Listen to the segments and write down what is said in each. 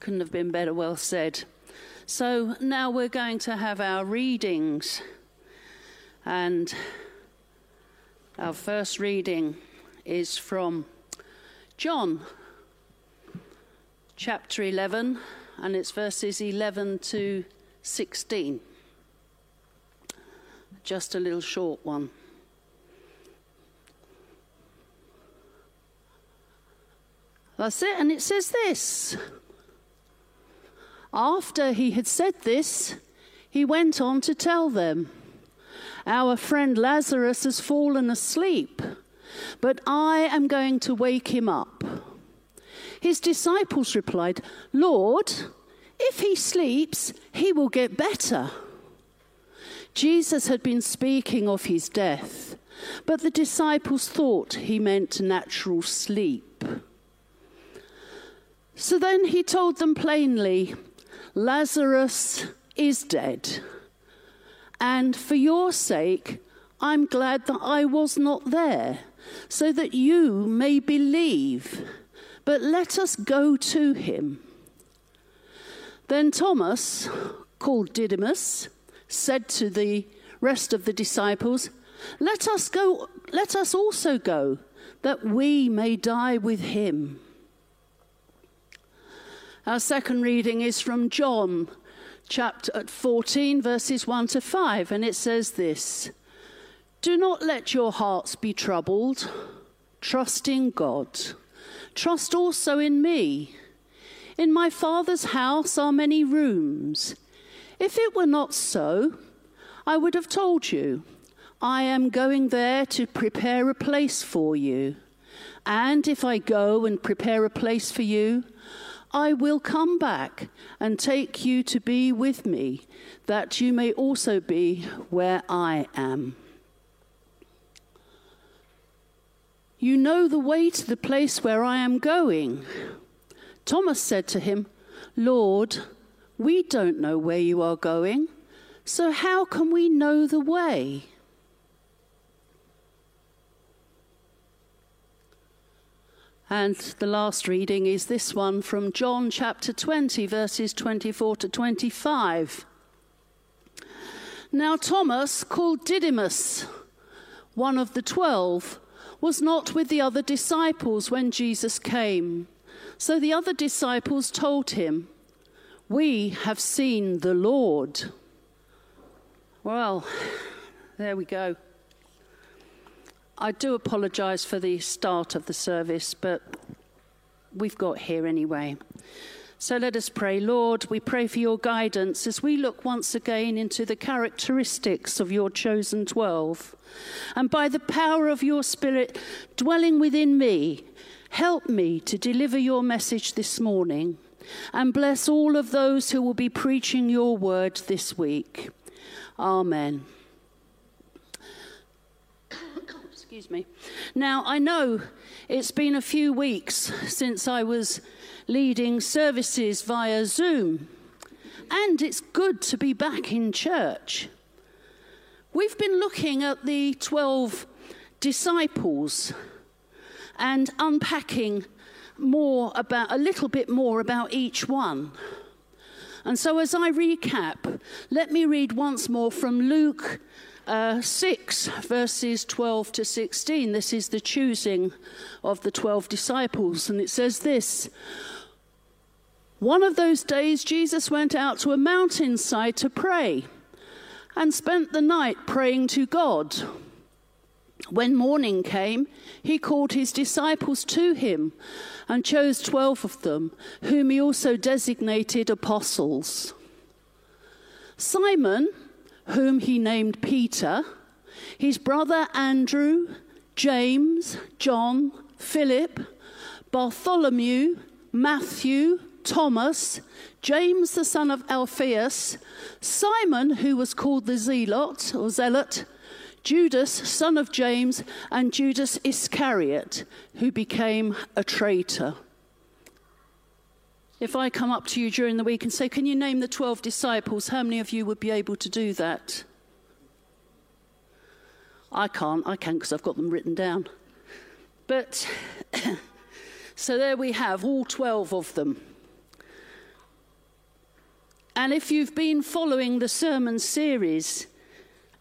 Couldn't have been better well said. So now we're going to have our readings. And our first reading is from John chapter 11, and it's verses 11 to 16. Just a little short one. That's it, and it says this. After he had said this, he went on to tell them, Our friend Lazarus has fallen asleep, but I am going to wake him up. His disciples replied, Lord, if he sleeps, he will get better. Jesus had been speaking of his death, but the disciples thought he meant natural sleep. So then he told them plainly, Lazarus is dead. And for your sake, I'm glad that I was not there, so that you may believe. But let us go to him. Then Thomas, called Didymus, said to the rest of the disciples, Let us go, let us also go, that we may die with him. Our second reading is from John chapter 14, verses 1 to 5, and it says this Do not let your hearts be troubled. Trust in God. Trust also in me. In my Father's house are many rooms. If it were not so, I would have told you. I am going there to prepare a place for you. And if I go and prepare a place for you, I will come back and take you to be with me, that you may also be where I am. You know the way to the place where I am going. Thomas said to him, Lord, we don't know where you are going, so how can we know the way? And the last reading is this one from John chapter 20, verses 24 to 25. Now, Thomas, called Didymus, one of the twelve, was not with the other disciples when Jesus came. So the other disciples told him, We have seen the Lord. Well, there we go. I do apologise for the start of the service, but we've got here anyway. So let us pray. Lord, we pray for your guidance as we look once again into the characteristics of your chosen twelve. And by the power of your Spirit dwelling within me, help me to deliver your message this morning. And bless all of those who will be preaching your word this week. Amen. Excuse me. Now, I know it's been a few weeks since I was leading services via Zoom, and it's good to be back in church. We've been looking at the 12 disciples and unpacking more about a little bit more about each one. And so, as I recap, let me read once more from Luke uh, 6, verses 12 to 16. This is the choosing of the 12 disciples. And it says this One of those days, Jesus went out to a mountainside to pray and spent the night praying to God. When morning came, he called his disciples to him and chose 12 of them, whom he also designated apostles. Simon, whom he named Peter, his brother Andrew, James, John, Philip, Bartholomew, Matthew, Thomas, James the son of Alphaeus, Simon, who was called the Zealot or Zealot, Judas, son of James, and Judas Iscariot, who became a traitor. If I come up to you during the week and say, Can you name the 12 disciples? How many of you would be able to do that? I can't. I can because I've got them written down. But so there we have all 12 of them. And if you've been following the sermon series,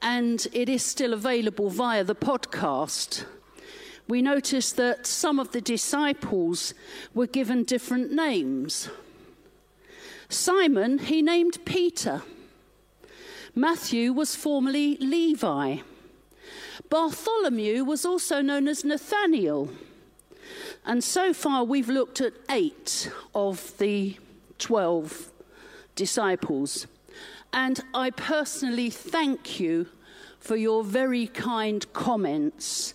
and it is still available via the podcast, we notice that some of the disciples were given different names. Simon, he named Peter. Matthew was formerly Levi. Bartholomew was also known as Nathaniel. And so far, we've looked at eight of the 12 disciples. And I personally thank you for your very kind comments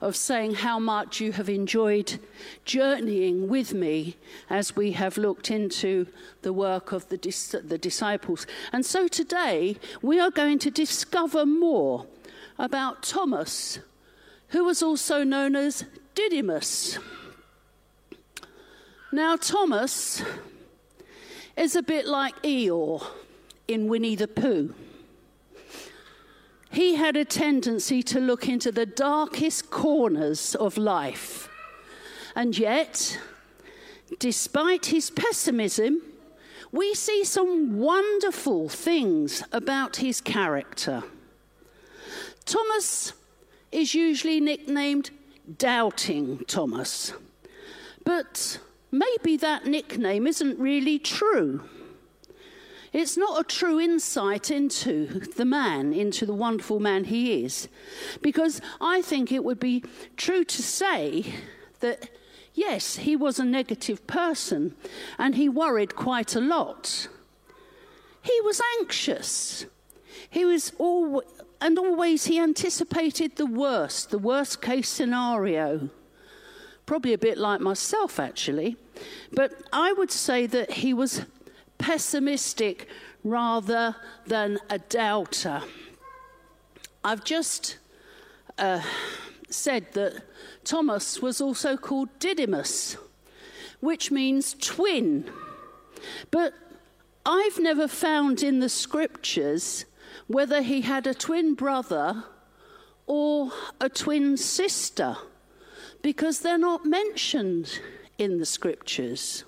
of saying how much you have enjoyed journeying with me as we have looked into the work of the, dis- the disciples. And so today we are going to discover more about Thomas, who was also known as Didymus. Now, Thomas is a bit like Eeyore in Winnie the Pooh. He had a tendency to look into the darkest corners of life. And yet, despite his pessimism, we see some wonderful things about his character. Thomas is usually nicknamed Doubting Thomas, but maybe that nickname isn't really true. It's not a true insight into the man, into the wonderful man he is. Because I think it would be true to say that, yes, he was a negative person and he worried quite a lot. He was anxious. He was all, and always he anticipated the worst, the worst case scenario. Probably a bit like myself, actually. But I would say that he was pessimistic rather than a doubter. I've just uh, said that Thomas was also called Didymus, which means twin. But I've never found in the scriptures whether he had a twin brother or a twin sister, because they're not mentioned in the scriptures.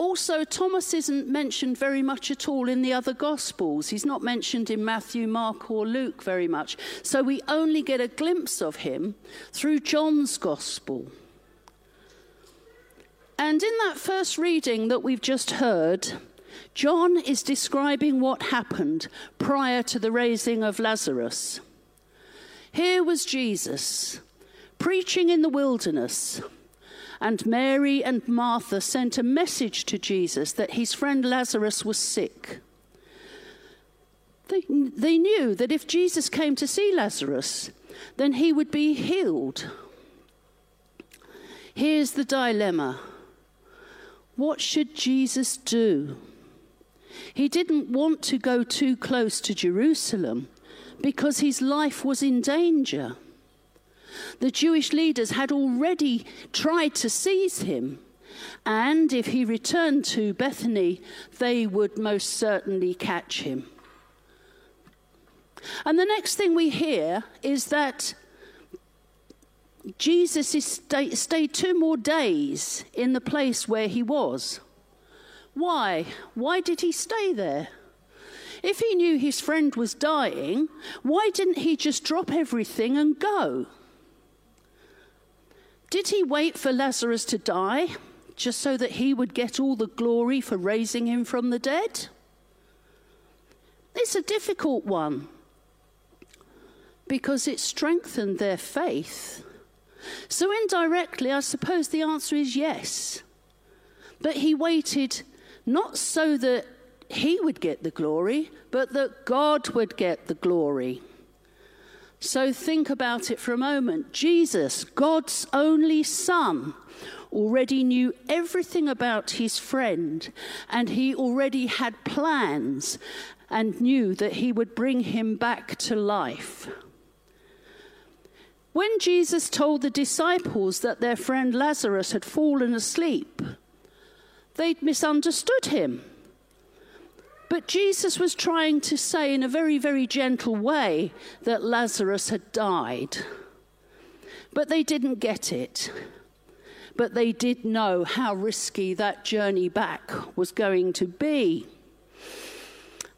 Also, Thomas isn't mentioned very much at all in the other Gospels. He's not mentioned in Matthew, Mark, or Luke very much. So we only get a glimpse of him through John's Gospel. And in that first reading that we've just heard, John is describing what happened prior to the raising of Lazarus. Here was Jesus preaching in the wilderness and Mary and Martha sent a message to Jesus that his friend Lazarus was sick. They, they knew that if Jesus came to see Lazarus, then he would be healed. Here's the dilemma what should Jesus do? He didn't want to go too close to Jerusalem because his life was in danger. The Jewish leaders had already tried to seize him. And if he returned to Bethany, they would most certainly catch him. And the next thing we hear is that Jesus stay, stayed two more days in the place where he was. Why? Why did he stay there? If he knew his friend was dying, why didn't he just drop everything and go? Did he wait for Lazarus to die just so that he would get all the glory for raising him from the dead? It's a difficult one because it strengthened their faith. So, indirectly, I suppose the answer is yes. But he waited not so that he would get the glory, but that God would get the glory. So think about it for a moment. Jesus, God's only Son, already knew everything about his friend, and he already had plans and knew that he would bring him back to life. When Jesus told the disciples that their friend Lazarus had fallen asleep, they'd misunderstood him. But Jesus was trying to say in a very, very gentle way that Lazarus had died. But they didn't get it. but they did know how risky that journey back was going to be.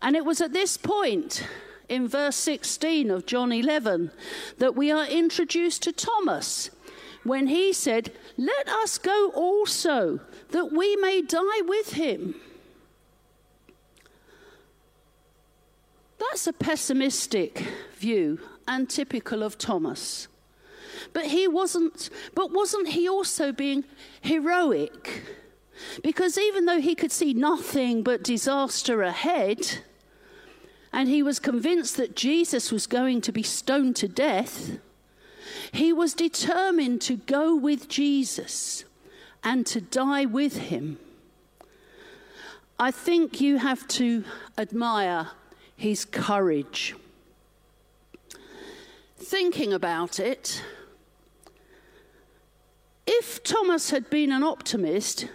And it was at this point in verse 16 of John 11 that we are introduced to Thomas when he said, Let us go also, that we may die with him. That's a pessimistic view and typical of Thomas. But he wasn't, but wasn't he also being heroic? Because even though he could see nothing but disaster ahead, and he was convinced that Jesus was going to be stoned to death, he was determined to go with Jesus and to die with him. I think you have to admire his courage. Thinking about it, if Thomas had been an optimist,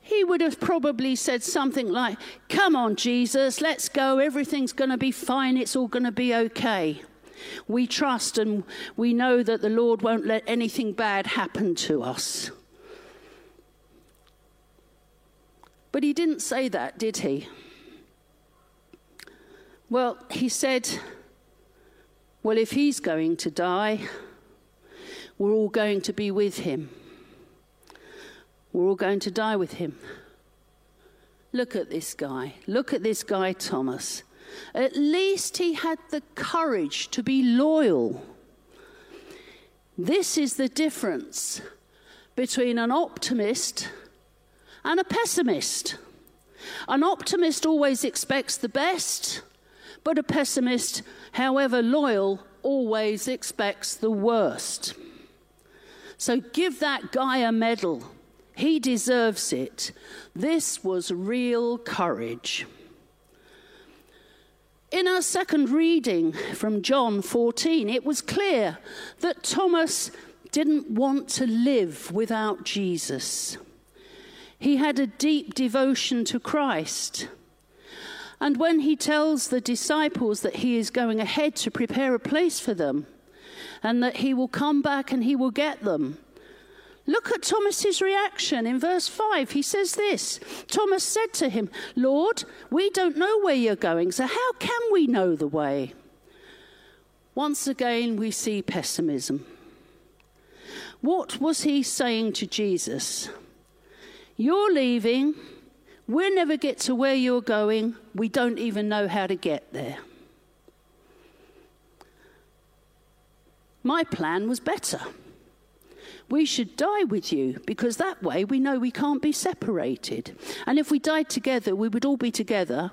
he would have probably said something like, Come on, Jesus, let's go. Everything's going to be fine. It's all going to be okay. We trust and we know that the Lord won't let anything bad happen to us. But he didn't say that, did he? Well, he said, Well, if he's going to die, we're all going to be with him. We're all going to die with him. Look at this guy. Look at this guy, Thomas. At least he had the courage to be loyal. This is the difference between an optimist and a pessimist. An optimist always expects the best, but a pessimist, however loyal, always expects the worst. So give that guy a medal. He deserves it. This was real courage. In our second reading from John 14, it was clear that Thomas didn't want to live without Jesus. He had a deep devotion to Christ. And when he tells the disciples that he is going ahead to prepare a place for them and that he will come back and he will get them, Look at Thomas's reaction in verse 5. He says this Thomas said to him, Lord, we don't know where you're going, so how can we know the way? Once again, we see pessimism. What was he saying to Jesus? You're leaving. We'll never get to where you're going. We don't even know how to get there. My plan was better. We should die with you because that way we know we can't be separated. And if we died together, we would all be together.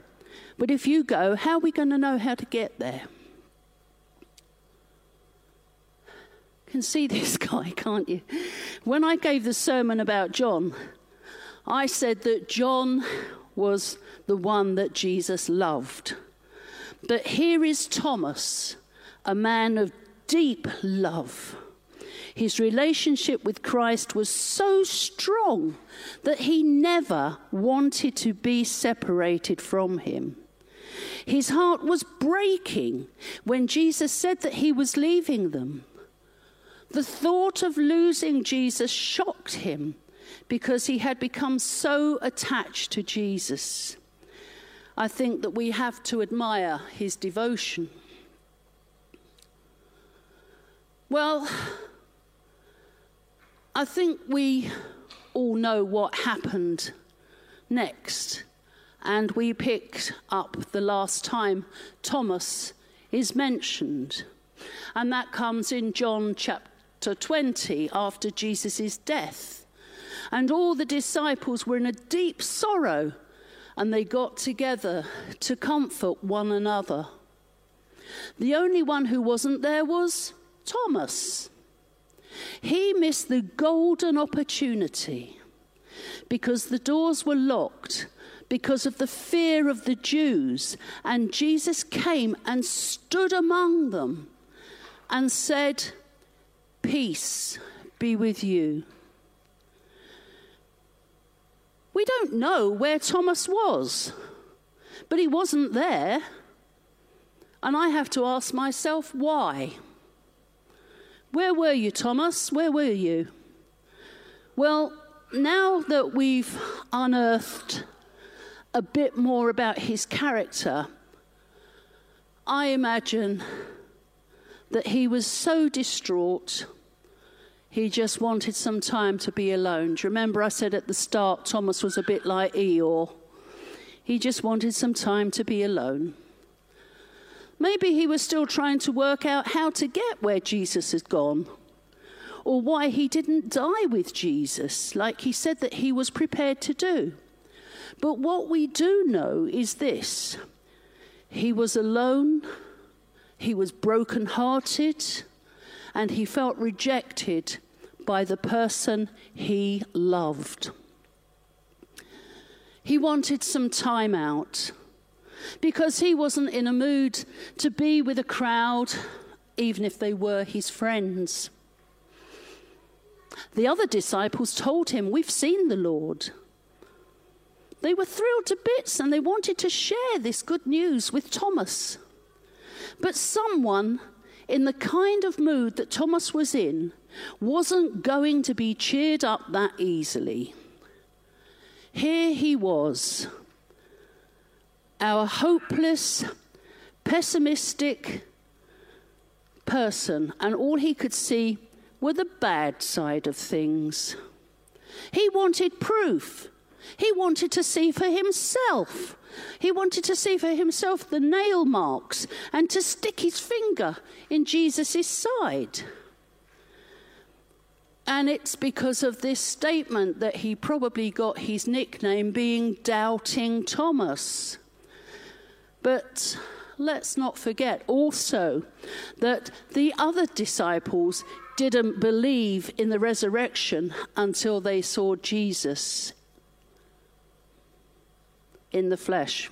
But if you go, how are we going to know how to get there? can see this guy, can't you? When I gave the sermon about John, I said that John was the one that Jesus loved. But here is Thomas, a man of deep love his relationship with Christ was so strong that he never wanted to be separated from him. His heart was breaking when Jesus said that he was leaving them. The thought of losing Jesus shocked him because he had become so attached to Jesus. I think that we have to admire his devotion. Well, I think we all know what happened next. And we picked up the last time Thomas is mentioned. And that comes in John chapter 20 after Jesus' death. And all the disciples were in a deep sorrow and they got together to comfort one another. The only one who wasn't there was Thomas. He missed the golden opportunity because the doors were locked because of the fear of the Jews. And Jesus came and stood among them and said, Peace be with you. We don't know where Thomas was, but he wasn't there. And I have to ask myself, why? Where were you, Thomas? Where were you? Well, now that we've unearthed a bit more about his character, I imagine that he was so distraught, he just wanted some time to be alone. Do you remember I said at the start Thomas was a bit like Eeyore? He just wanted some time to be alone. Maybe he was still trying to work out how to get where Jesus had gone, or why he didn't die with Jesus, like he said that he was prepared to do. But what we do know is this he was alone, he was broken-hearted, and he felt rejected by the person he loved. He wanted some time out because he wasn't in a mood to be with a crowd, even if they were his friends. The other disciples told him, We've seen the Lord. They were thrilled to bits and they wanted to share this good news with Thomas. But someone in the kind of mood that Thomas was in wasn't going to be cheered up that easily. Here he was our hopeless, pessimistic person, and all he could see were the bad side of things. He wanted proof. He wanted to see for himself. He wanted to see for himself the nail marks and to stick his finger in Jesus' side. And it's because of this statement that he probably got his nickname being Doubting Thomas. But let's not forget also that the other disciples didn't believe in the resurrection until they saw Jesus in the flesh.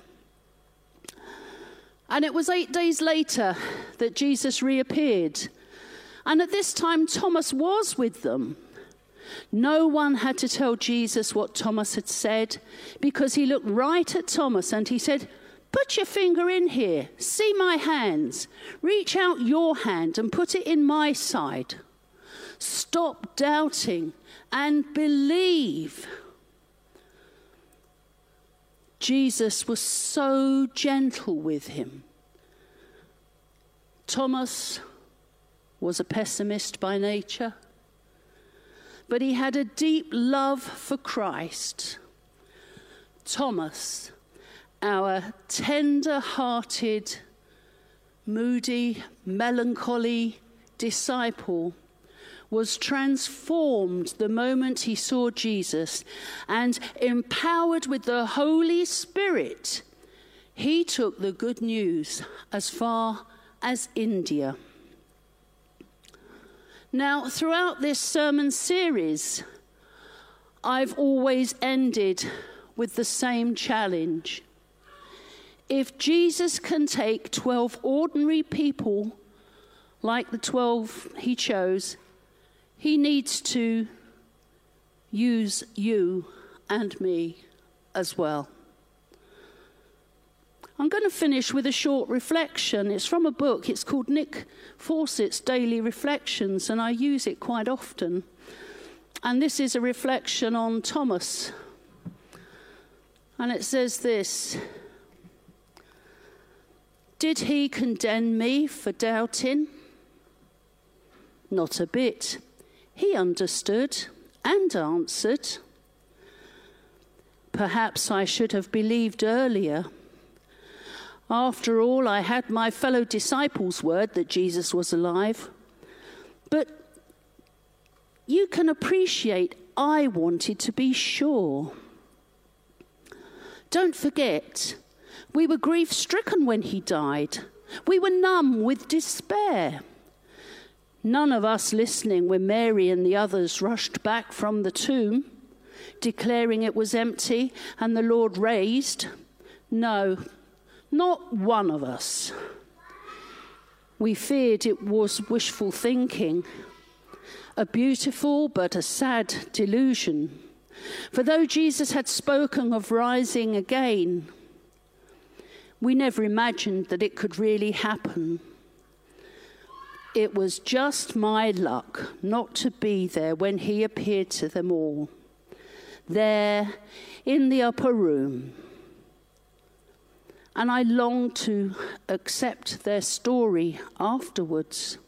And it was eight days later that Jesus reappeared. And at this time, Thomas was with them. No one had to tell Jesus what Thomas had said because he looked right at Thomas and he said, Put your finger in here. See my hands. Reach out your hand and put it in my side. Stop doubting and believe. Jesus was so gentle with him. Thomas was a pessimist by nature, but he had a deep love for Christ. Thomas our tender hearted, moody, melancholy disciple was transformed the moment he saw Jesus and empowered with the Holy Spirit, he took the good news as far as India. Now, throughout this sermon series, I've always ended with the same challenge if Jesus can take 12 ordinary people like the 12 he chose, he needs to use you and me as well. I'm going to finish with a short reflection. It's from a book. It's called Nick Fawcett's Daily Reflections, and I use it quite often. And this is a reflection on Thomas. And it says this did he condemn me for doubting? Not a bit. He understood and answered. Perhaps I should have believed earlier. After all, I had my fellow disciples' word that Jesus was alive. But you can appreciate I wanted to be sure. Don't forget, we were grief stricken when he died. We were numb with despair. None of us listening when Mary and the others rushed back from the tomb, declaring it was empty and the Lord raised. No, not one of us. We feared it was wishful thinking, a beautiful but a sad delusion. For though Jesus had spoken of rising again, we never imagined that it could really happen. It was just my luck not to be there when he appeared to them all, there in the upper room. And I longed to accept their story afterwards.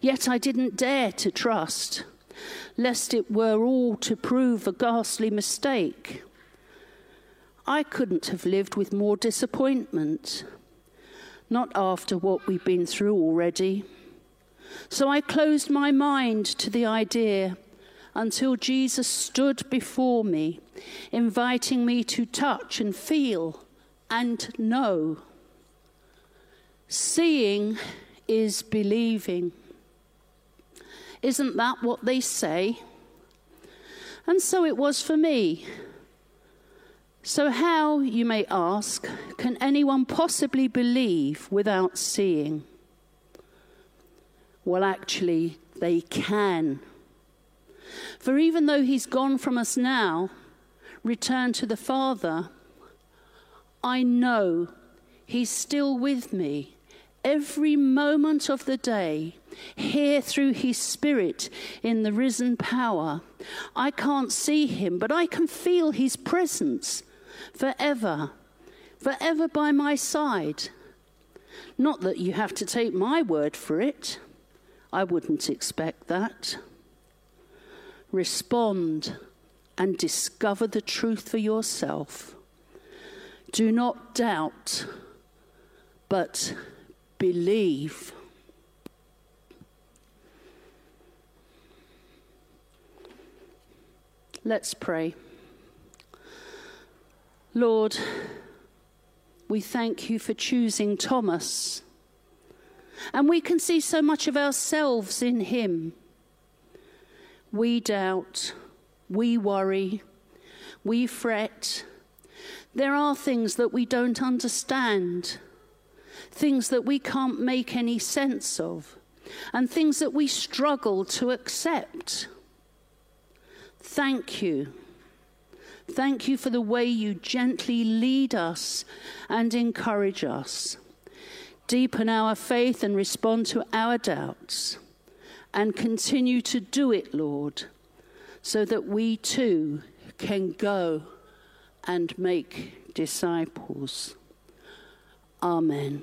Yet I didn't dare to trust, lest it were all to prove a ghastly mistake. I couldn't have lived with more disappointment, not after what we've been through already. So I closed my mind to the idea until Jesus stood before me, inviting me to touch and feel and know. Seeing is believing. Isn't that what they say? And so it was for me. So, how, you may ask, can anyone possibly believe without seeing? Well, actually, they can. For even though he's gone from us now, returned to the Father, I know he's still with me every moment of the day, here through his spirit in the risen power. I can't see him, but I can feel his presence forever, forever by my side. Not that you have to take my word for it. I wouldn't expect that. Respond and discover the truth for yourself. Do not doubt, but believe. Let's pray. Lord, we thank you for choosing Thomas. And we can see so much of ourselves in him. We doubt, we worry, we fret. There are things that we don't understand, things that we can't make any sense of, and things that we struggle to accept. Thank you Thank you for the way you gently lead us and encourage us. Deepen our faith and respond to our doubts. And continue to do it, Lord, so that we too can go and make disciples. Amen.